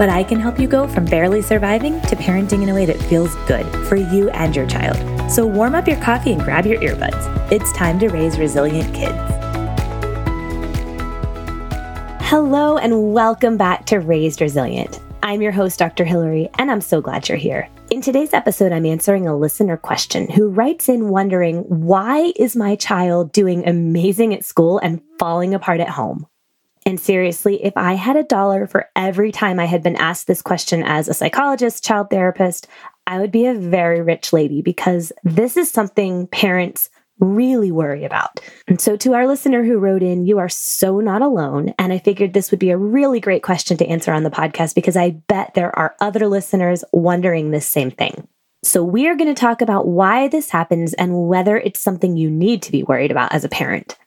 but I can help you go from barely surviving to parenting in a way that feels good for you and your child. So warm up your coffee and grab your earbuds. It's time to raise resilient kids. Hello, and welcome back to Raised Resilient. I'm your host, Dr. Hillary, and I'm so glad you're here. In today's episode, I'm answering a listener question who writes in wondering why is my child doing amazing at school and falling apart at home? And seriously, if I had a dollar for every time I had been asked this question as a psychologist, child therapist, I would be a very rich lady because this is something parents really worry about. And so, to our listener who wrote in, you are so not alone. And I figured this would be a really great question to answer on the podcast because I bet there are other listeners wondering this same thing. So, we are going to talk about why this happens and whether it's something you need to be worried about as a parent.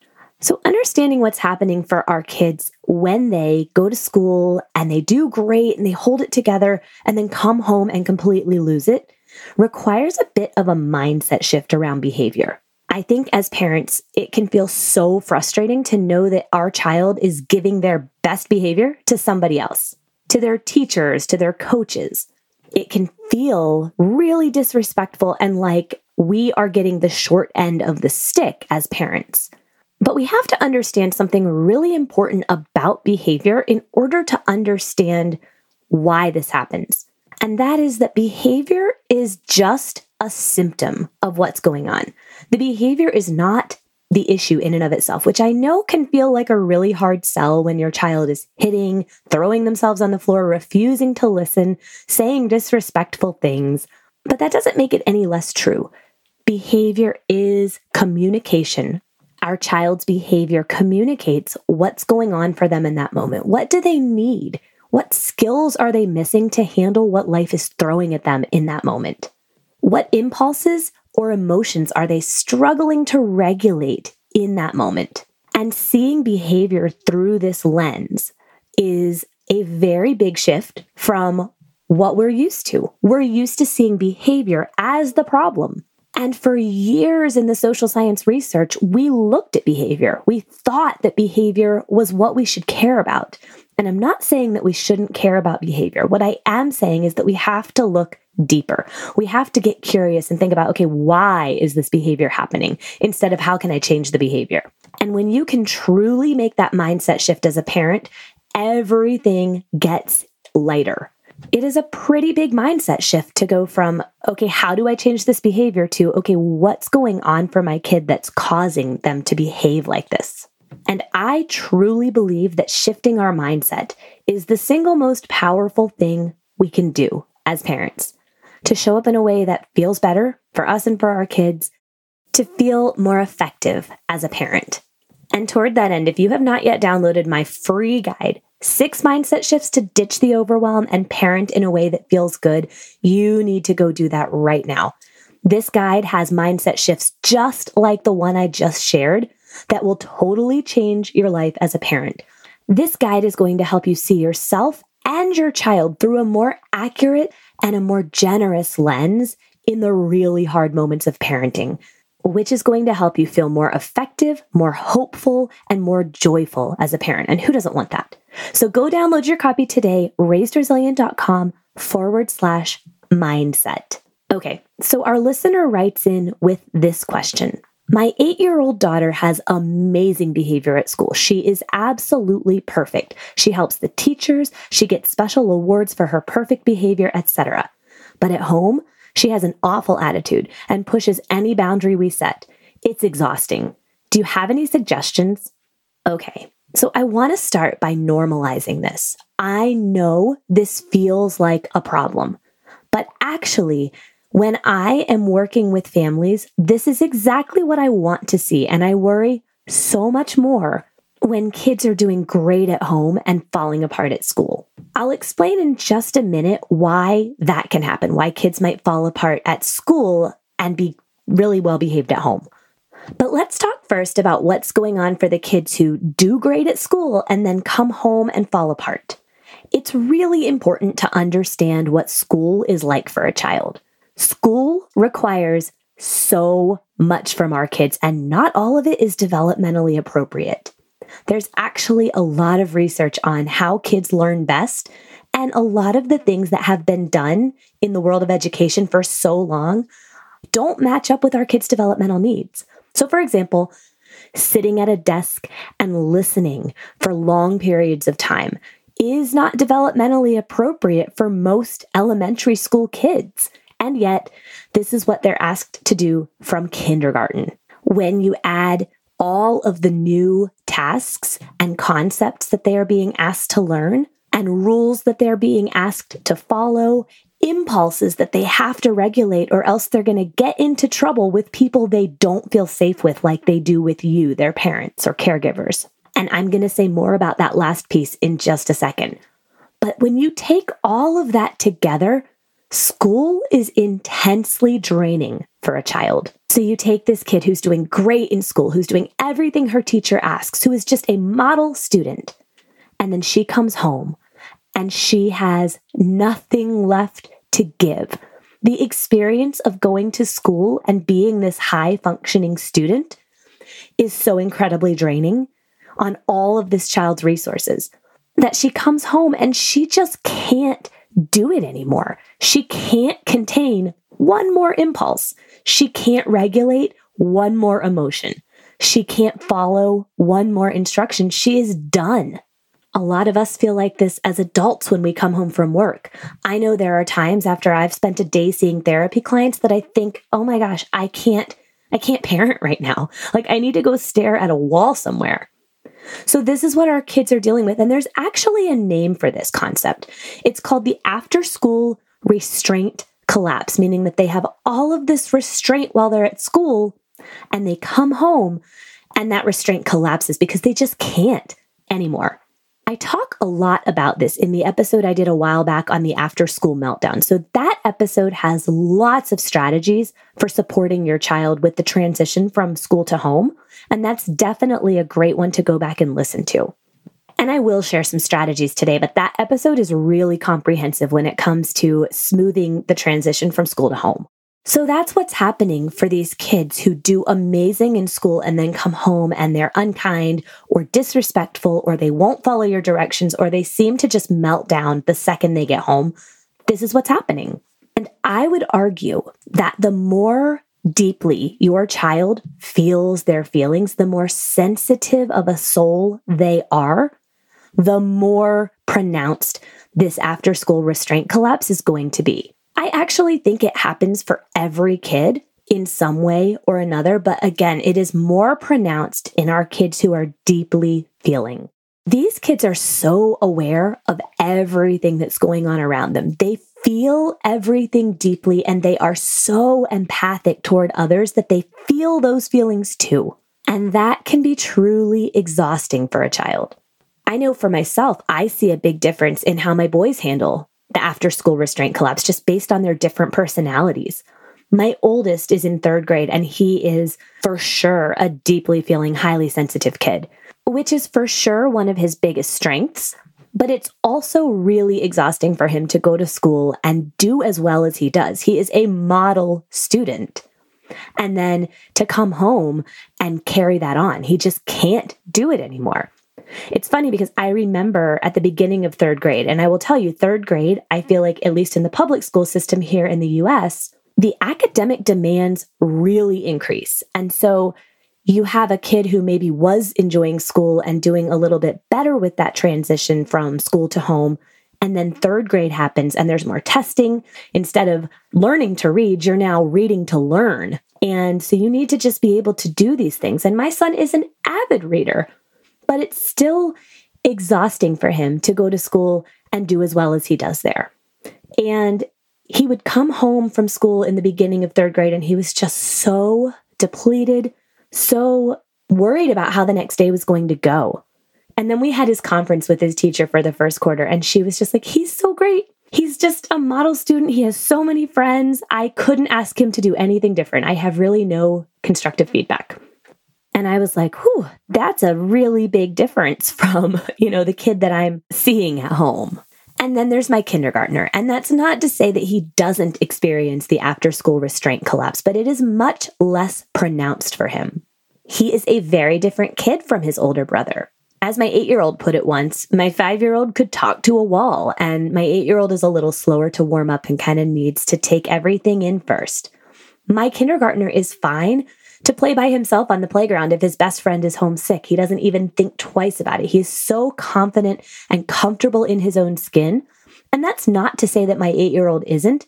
So, understanding what's happening for our kids when they go to school and they do great and they hold it together and then come home and completely lose it requires a bit of a mindset shift around behavior. I think as parents, it can feel so frustrating to know that our child is giving their best behavior to somebody else, to their teachers, to their coaches. It can feel really disrespectful and like we are getting the short end of the stick as parents. But we have to understand something really important about behavior in order to understand why this happens. And that is that behavior is just a symptom of what's going on. The behavior is not the issue in and of itself, which I know can feel like a really hard sell when your child is hitting, throwing themselves on the floor, refusing to listen, saying disrespectful things. But that doesn't make it any less true. Behavior is communication our child's behavior communicates what's going on for them in that moment. What do they need? What skills are they missing to handle what life is throwing at them in that moment? What impulses or emotions are they struggling to regulate in that moment? And seeing behavior through this lens is a very big shift from what we're used to. We're used to seeing behavior as the problem. And for years in the social science research, we looked at behavior. We thought that behavior was what we should care about. And I'm not saying that we shouldn't care about behavior. What I am saying is that we have to look deeper. We have to get curious and think about, okay, why is this behavior happening instead of how can I change the behavior? And when you can truly make that mindset shift as a parent, everything gets lighter it is a pretty big mindset shift to go from, okay, how do I change this behavior to, okay, what's going on for my kid that's causing them to behave like this? And I truly believe that shifting our mindset is the single most powerful thing we can do as parents to show up in a way that feels better for us and for our kids, to feel more effective as a parent. And toward that end, if you have not yet downloaded my free guide, Six mindset shifts to ditch the overwhelm and parent in a way that feels good. You need to go do that right now. This guide has mindset shifts just like the one I just shared that will totally change your life as a parent. This guide is going to help you see yourself and your child through a more accurate and a more generous lens in the really hard moments of parenting which is going to help you feel more effective, more hopeful, and more joyful as a parent. And who doesn't want that? So go download your copy today, raisedresilient.com forward slash mindset. Okay, so our listener writes in with this question. My eight year old daughter has amazing behavior at school. She is absolutely perfect. She helps the teachers, she gets special awards for her perfect behavior, etc. But at home, she has an awful attitude and pushes any boundary we set. It's exhausting. Do you have any suggestions? Okay, so I want to start by normalizing this. I know this feels like a problem, but actually, when I am working with families, this is exactly what I want to see. And I worry so much more when kids are doing great at home and falling apart at school. I'll explain in just a minute why that can happen, why kids might fall apart at school and be really well behaved at home. But let's talk first about what's going on for the kids who do great at school and then come home and fall apart. It's really important to understand what school is like for a child. School requires so much from our kids, and not all of it is developmentally appropriate. There's actually a lot of research on how kids learn best, and a lot of the things that have been done in the world of education for so long don't match up with our kids' developmental needs. So, for example, sitting at a desk and listening for long periods of time is not developmentally appropriate for most elementary school kids. And yet, this is what they're asked to do from kindergarten. When you add all of the new tasks and concepts that they are being asked to learn, and rules that they're being asked to follow, impulses that they have to regulate, or else they're going to get into trouble with people they don't feel safe with, like they do with you, their parents or caregivers. And I'm going to say more about that last piece in just a second. But when you take all of that together, school is intensely draining for a child. So you take this kid who's doing great in school, who's doing everything her teacher asks, who is just a model student, and then she comes home and she has nothing left to give. The experience of going to school and being this high functioning student is so incredibly draining on all of this child's resources that she comes home and she just can't do it anymore. She can't contain one more impulse. She can't regulate one more emotion. She can't follow one more instruction. She is done. A lot of us feel like this as adults when we come home from work. I know there are times after I've spent a day seeing therapy clients that I think, "Oh my gosh, I can't I can't parent right now. Like I need to go stare at a wall somewhere." So, this is what our kids are dealing with. And there's actually a name for this concept. It's called the after school restraint collapse, meaning that they have all of this restraint while they're at school and they come home and that restraint collapses because they just can't anymore. I talk a lot about this in the episode I did a while back on the after school meltdown. So, that episode has lots of strategies for supporting your child with the transition from school to home. And that's definitely a great one to go back and listen to. And I will share some strategies today, but that episode is really comprehensive when it comes to smoothing the transition from school to home. So that's what's happening for these kids who do amazing in school and then come home and they're unkind or disrespectful or they won't follow your directions or they seem to just melt down the second they get home. This is what's happening. And I would argue that the more deeply your child feels their feelings, the more sensitive of a soul they are, the more pronounced this after school restraint collapse is going to be. I actually think it happens for every kid in some way or another, but again, it is more pronounced in our kids who are deeply feeling. These kids are so aware of everything that's going on around them. They feel everything deeply and they are so empathic toward others that they feel those feelings too. And that can be truly exhausting for a child. I know for myself, I see a big difference in how my boys handle the after school restraint collapse just based on their different personalities. My oldest is in third grade and he is for sure a deeply feeling, highly sensitive kid, which is for sure one of his biggest strengths. But it's also really exhausting for him to go to school and do as well as he does. He is a model student. And then to come home and carry that on, he just can't do it anymore. It's funny because I remember at the beginning of third grade, and I will tell you, third grade, I feel like, at least in the public school system here in the US, the academic demands really increase. And so you have a kid who maybe was enjoying school and doing a little bit better with that transition from school to home. And then third grade happens and there's more testing. Instead of learning to read, you're now reading to learn. And so you need to just be able to do these things. And my son is an avid reader but it's still exhausting for him to go to school and do as well as he does there. And he would come home from school in the beginning of third grade and he was just so depleted, so worried about how the next day was going to go. And then we had his conference with his teacher for the first quarter, and she was just like, he's so great. He's just a model student. He has so many friends. I couldn't ask him to do anything different. I have really no constructive feedback. And I was like, whew, that's a really big difference from, you know, the kid that I'm seeing at home. And then there's my kindergartner. And that's not to say that he doesn't experience the after school restraint collapse, but it is much less pronounced for him. He is a very different kid from his older brother. As my eight year old put it once, my five year old could talk to a wall, and my eight year old is a little slower to warm up and kind of needs to take everything in first. My kindergartner is fine to play by himself on the playground if his best friend is homesick. He doesn't even think twice about it. He's so confident and comfortable in his own skin. And that's not to say that my eight year old isn't,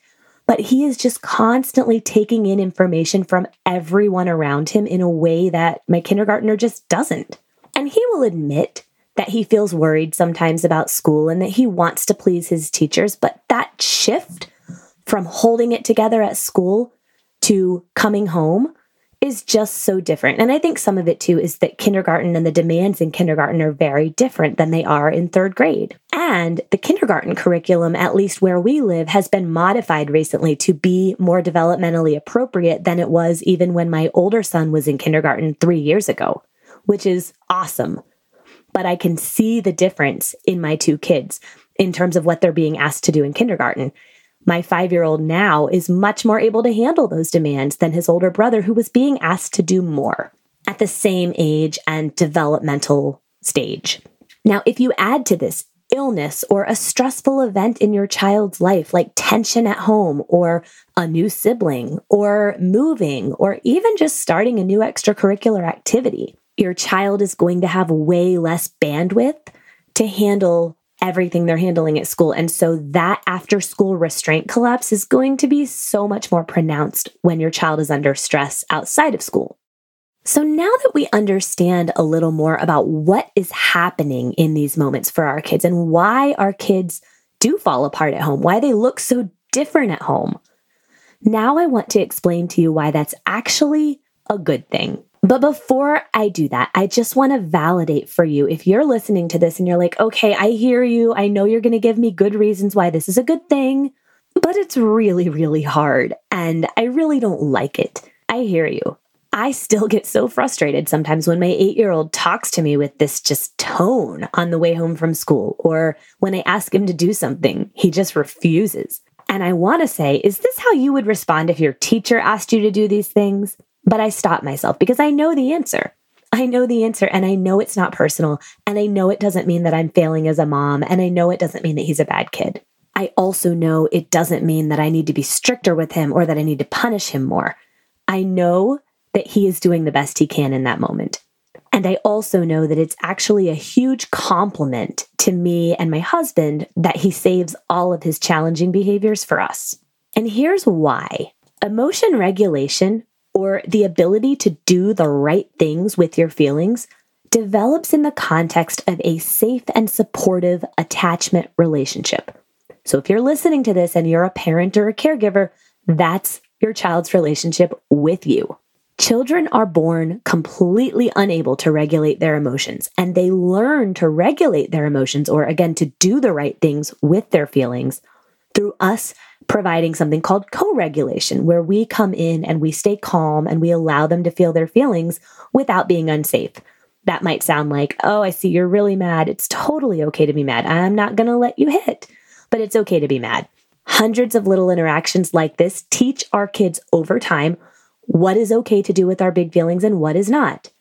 but he is just constantly taking in information from everyone around him in a way that my kindergartner just doesn't. And he will admit that he feels worried sometimes about school and that he wants to please his teachers, but that shift from holding it together at school to coming home is just so different. And I think some of it too is that kindergarten and the demands in kindergarten are very different than they are in third grade. And the kindergarten curriculum, at least where we live, has been modified recently to be more developmentally appropriate than it was even when my older son was in kindergarten three years ago, which is awesome. But I can see the difference in my two kids in terms of what they're being asked to do in kindergarten. My five year old now is much more able to handle those demands than his older brother, who was being asked to do more at the same age and developmental stage. Now, if you add to this illness or a stressful event in your child's life, like tension at home or a new sibling or moving or even just starting a new extracurricular activity, your child is going to have way less bandwidth to handle everything they're handling at school. And so that after school restraint collapse is going to be so much more pronounced when your child is under stress outside of school. So now that we understand a little more about what is happening in these moments for our kids and why our kids do fall apart at home, why they look so different at home, now I want to explain to you why that's actually a good thing. But before I do that, I just want to validate for you if you're listening to this and you're like, okay, I hear you. I know you're going to give me good reasons why this is a good thing, but it's really, really hard and I really don't like it. I hear you. I still get so frustrated sometimes when my eight year old talks to me with this just tone on the way home from school, or when I ask him to do something, he just refuses. And I want to say, is this how you would respond if your teacher asked you to do these things? But I stop myself because I know the answer. I know the answer and I know it's not personal. And I know it doesn't mean that I'm failing as a mom. And I know it doesn't mean that he's a bad kid. I also know it doesn't mean that I need to be stricter with him or that I need to punish him more. I know that he is doing the best he can in that moment. And I also know that it's actually a huge compliment to me and my husband that he saves all of his challenging behaviors for us. And here's why emotion regulation or the ability to do the right things with your feelings develops in the context of a safe and supportive attachment relationship. So if you're listening to this and you're a parent or a caregiver, that's your child's relationship with you. Children are born completely unable to regulate their emotions, and they learn to regulate their emotions, or again, to do the right things with their feelings through us providing something called co regulation, where we come in and we stay calm and we allow them to feel their feelings without being unsafe. That might sound like, oh, I see you're really mad. It's totally okay to be mad. I'm not going to let you hit, but it's okay to be mad. Hundreds of little interactions like this teach our kids over time what is okay to do with our big feelings and what is not.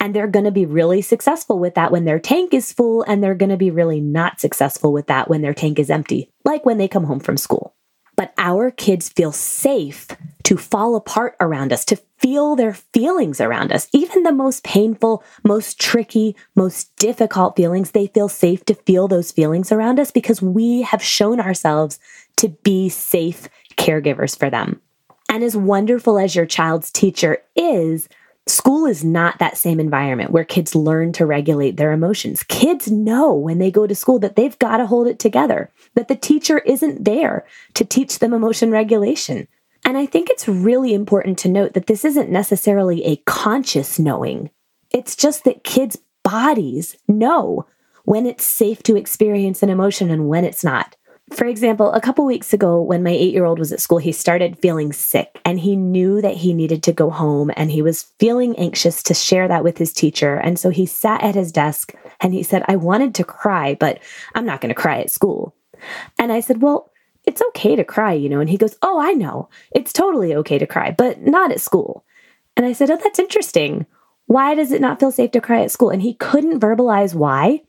And they're going to be really successful with that when their tank is full, and they're going to be really not successful with that when their tank is empty, like when they come home from school but our kids feel safe to fall apart around us, to feel their feelings around us. Even the most painful, most tricky, most difficult feelings, they feel safe to feel those feelings around us because we have shown ourselves to be safe caregivers for them. And as wonderful as your child's teacher is, School is not that same environment where kids learn to regulate their emotions. Kids know when they go to school that they've got to hold it together, that the teacher isn't there to teach them emotion regulation. And I think it's really important to note that this isn't necessarily a conscious knowing. It's just that kids bodies know when it's safe to experience an emotion and when it's not. For example, a couple weeks ago, when my eight year old was at school, he started feeling sick and he knew that he needed to go home and he was feeling anxious to share that with his teacher. And so he sat at his desk and he said, I wanted to cry, but I'm not going to cry at school. And I said, Well, it's okay to cry, you know. And he goes, Oh, I know. It's totally okay to cry, but not at school. And I said, Oh, that's interesting. Why does it not feel safe to cry at school? And he couldn't verbalize why,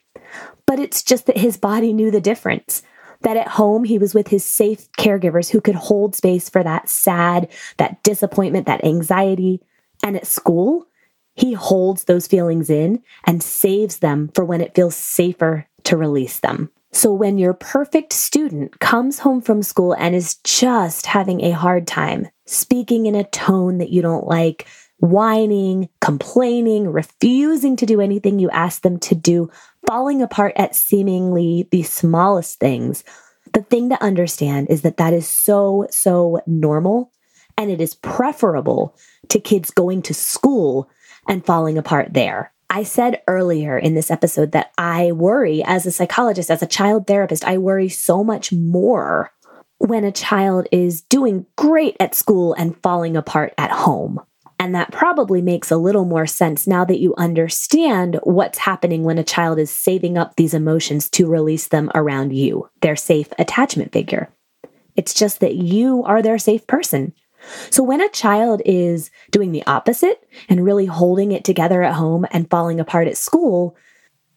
but it's just that his body knew the difference. That at home, he was with his safe caregivers who could hold space for that sad, that disappointment, that anxiety. And at school, he holds those feelings in and saves them for when it feels safer to release them. So when your perfect student comes home from school and is just having a hard time, speaking in a tone that you don't like, whining, complaining, refusing to do anything you ask them to do, falling apart at seemingly the smallest things, the thing to understand is that that is so, so normal. And it is preferable to kids going to school and falling apart there. I said earlier in this episode that I worry as a psychologist, as a child therapist, I worry so much more when a child is doing great at school and falling apart at home. And that probably makes a little more sense now that you understand what's happening when a child is saving up these emotions to release them around you, their safe attachment figure. It's just that you are their safe person. So when a child is doing the opposite and really holding it together at home and falling apart at school,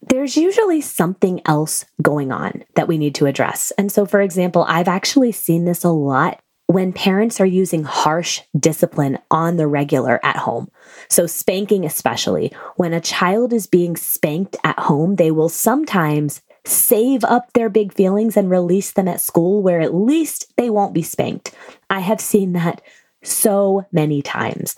there's usually something else going on that we need to address. And so, for example, I've actually seen this a lot when parents are using harsh discipline on the regular at home. So, spanking, especially when a child is being spanked at home, they will sometimes save up their big feelings and release them at school where at least they won't be spanked. I have seen that so many times.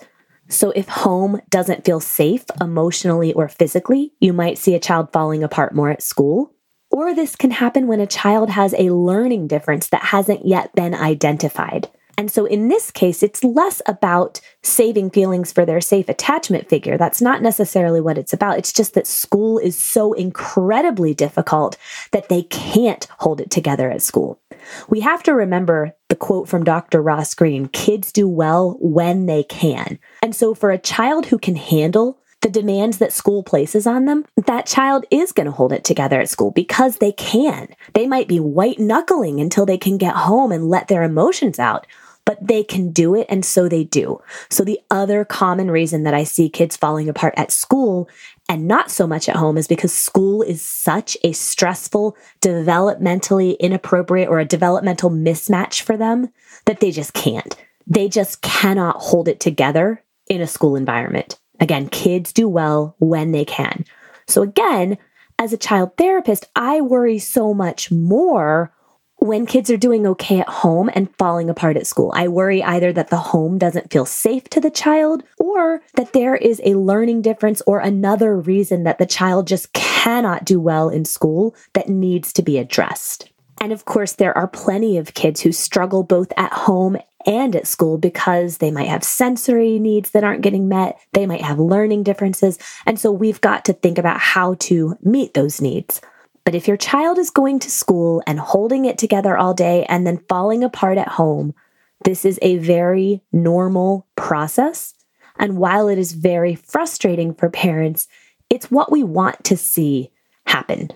So, if home doesn't feel safe emotionally or physically, you might see a child falling apart more at school. Or this can happen when a child has a learning difference that hasn't yet been identified. And so in this case, it's less about saving feelings for their safe attachment figure. That's not necessarily what it's about. It's just that school is so incredibly difficult that they can't hold it together at school. We have to remember the quote from Dr. Ross Greene kids do well when they can. And so for a child who can handle the demands that school places on them, that child is going to hold it together at school because they can. They might be white knuckling until they can get home and let their emotions out but they can do it and so they do. So the other common reason that I see kids falling apart at school and not so much at home is because school is such a stressful, developmentally inappropriate or a developmental mismatch for them that they just can't. They just cannot hold it together in a school environment. Again, kids do well when they can. So again, as a child therapist, I worry so much more when kids are doing okay at home and falling apart at school. I worry either that the home doesn't feel safe to the child or that there is a learning difference or another reason that the child just cannot do well in school that needs to be addressed. And of course, there are plenty of kids who struggle both at home and at school because they might have sensory needs that aren't getting met. They might have learning differences. And so we've got to think about how to meet those needs. But if your child is going to school and holding it together all day and then falling apart at home, this is a very normal process. And while it is very frustrating for parents, it's what we want to see happen.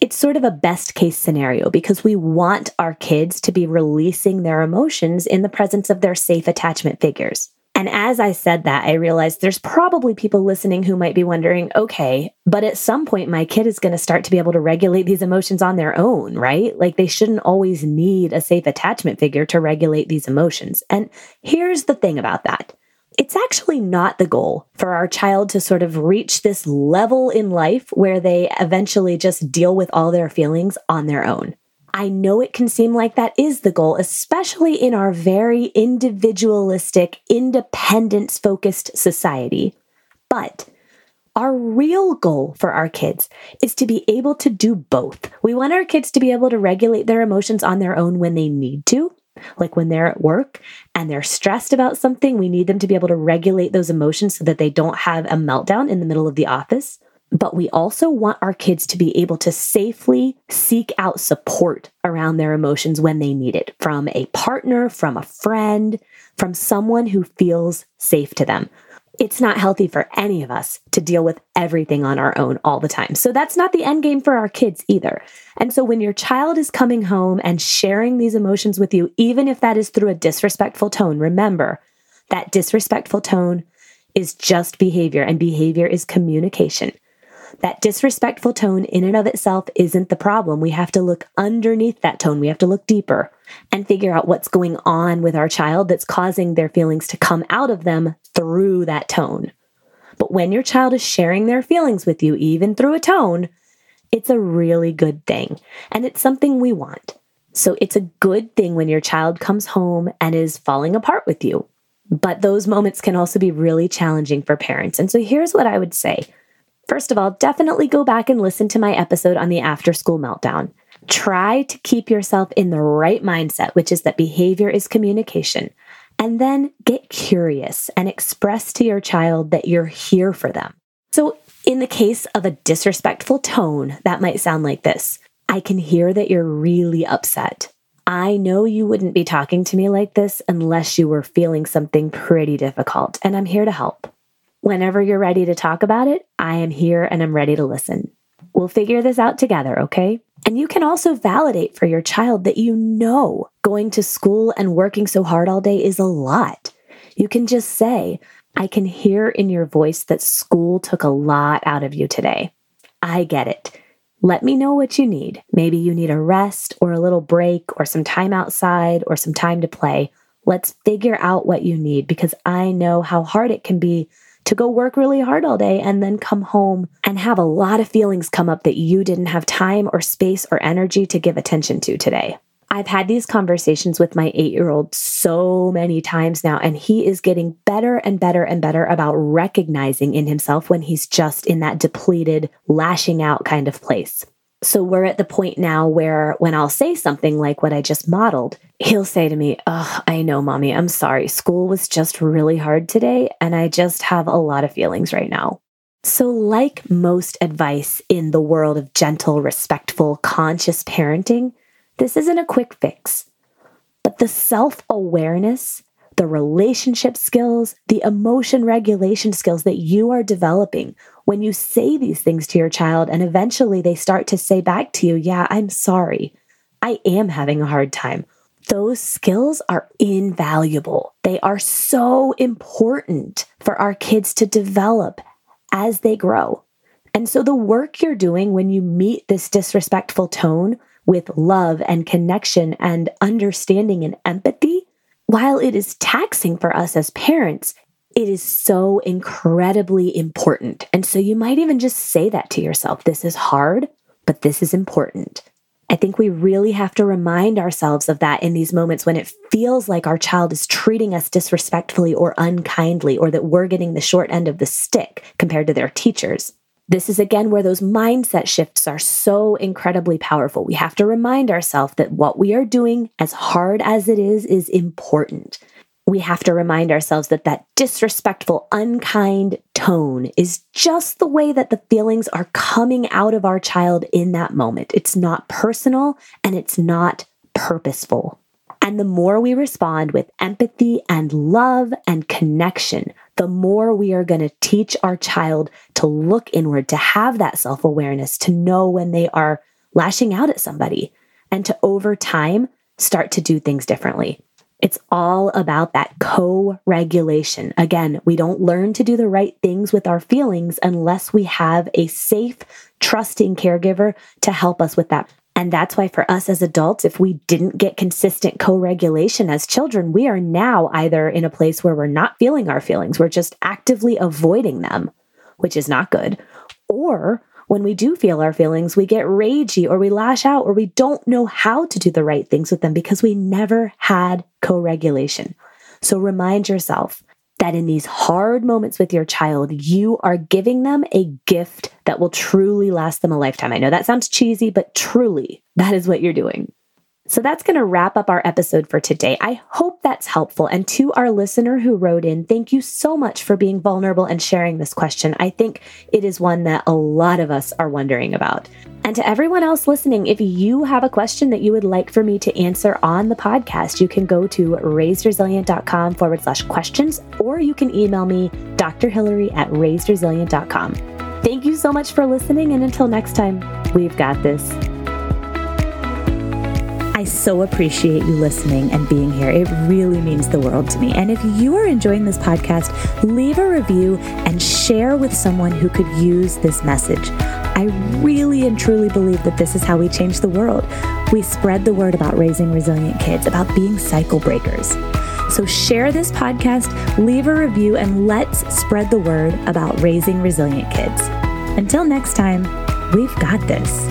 It's sort of a best case scenario because we want our kids to be releasing their emotions in the presence of their safe attachment figures. And as I said that, I realized there's probably people listening who might be wondering, okay, but at some point my kid is going to start to be able to regulate these emotions on their own, right? Like they shouldn't always need a safe attachment figure to regulate these emotions. And here's the thing about that. It's actually not the goal for our child to sort of reach this level in life where they eventually just deal with all their feelings on their own. I know it can seem like that is the goal, especially in our very individualistic, independence focused society. But our real goal for our kids is to be able to do both. We want our kids to be able to regulate their emotions on their own when they need to. Like when they're at work and they're stressed about something, we need them to be able to regulate those emotions so that they don't have a meltdown in the middle of the office. but we also want our kids to be able to safely seek out support around their emotions when they need it from a partner, from a friend, from someone who feels safe to them. It's not healthy for any of us to deal with everything on our own all the time. So that's not the end game for our kids either. And so when your child is coming home and sharing these emotions with you, even if that is through a disrespectful tone, remember that disrespectful tone is just behavior and behavior is communication. That disrespectful tone in and of itself isn't the problem. We have to look underneath that tone. We have to look deeper and figure out what's going on with our child that's causing their feelings to come out of them through that tone. But when your child is sharing their feelings with you, even through a tone, it's a really good thing. And it's something we want. So it's a good thing when your child comes home and is falling apart with you. But those moments can also be really challenging for parents. And so here's what I would say First of all, definitely go back and listen to my episode on the after school meltdown. Try to keep yourself in the right mindset, which is that behavior is communication. And then get curious and express to your child that you're here for them. So, in the case of a disrespectful tone, that might sound like this I can hear that you're really upset. I know you wouldn't be talking to me like this unless you were feeling something pretty difficult, and I'm here to help. Whenever you're ready to talk about it, I am here and I'm ready to listen. We'll figure this out together, okay? And you can also validate for your child that you know going to school and working so hard all day is a lot. You can just say, I can hear in your voice that school took a lot out of you today. I get it. Let me know what you need. Maybe you need a rest or a little break or some time outside or some time to play. Let's figure out what you need because I know how hard it can be to go work really hard all day and then come home and have a lot of feelings come up that you didn't have time or space or energy to give attention to today. I've had these conversations with my eight year old so many times now, and he is getting better and better and better about recognizing in himself when he's just in that depleted, lashing out kind of place. So we're at the point now where when I'll say something like what I just modeled, he'll say to me, Oh, I know, mommy, I'm sorry. School was just really hard today, and I just have a lot of feelings right now. So, like most advice in the world of gentle, respectful, conscious parenting, this isn't a quick fix. But the self awareness, the relationship skills, the emotion regulation skills that you are developing when you say these things to your child and eventually they start to say back to you, Yeah, I'm sorry. I am having a hard time. Those skills are invaluable. They are so important for our kids to develop as they grow. And so, the work you're doing when you meet this disrespectful tone with love and connection and understanding and empathy, while it is taxing for us as parents, it is so incredibly important. And so you might even just say that to yourself this is hard, but this is important. I think we really have to remind ourselves of that in these moments when it feels like our child is treating us disrespectfully or unkindly, or that we're getting the short end of the stick compared to their teachers. This is again where those mindset shifts are so incredibly powerful. We have to remind ourselves that what we are doing, as hard as it is, is important we have to remind ourselves that that disrespectful, unkind tone is just the way that the feelings are coming out of our child in that moment. It's not personal and it's not purposeful. And the more we respond with empathy and love and connection, the more we are going to teach our child to look inward, to have that self awareness, to know when they are lashing out at somebody, and to over time start to do things differently. It's all about that co regulation. Again, we don't learn to do the right things with our feelings unless we have a safe, trusting caregiver to help us with that. And that's why, for us as adults, if we didn't get consistent co regulation as children, we are now either in a place where we're not feeling our feelings, we're just actively avoiding them, which is not good, or when we do feel our feelings, we get ragey or we lash out or we don't know how to do the right things with them because we never had co regulation. So remind yourself that in these hard moments with your child, you are giving them a gift that will truly last them a lifetime. I know that sounds cheesy, but truly, that is what you're doing. So that's going to wrap up our episode for today. I hope that's helpful. And to our listener who wrote in, thank you so much for being vulnerable and sharing this question. I think it is one that a lot of us are wondering about. And to everyone else listening, if you have a question that you would like for me to answer on the podcast, you can go to raisedresilient.com forward slash questions, or you can email me, Dr. Hillary at raisedresilient.com. Thank you so much for listening. And until next time, we've got this. I so appreciate you listening and being here. It really means the world to me. And if you are enjoying this podcast, leave a review and share with someone who could use this message. I really and truly believe that this is how we change the world. We spread the word about raising resilient kids, about being cycle breakers. So share this podcast, leave a review, and let's spread the word about raising resilient kids. Until next time, we've got this.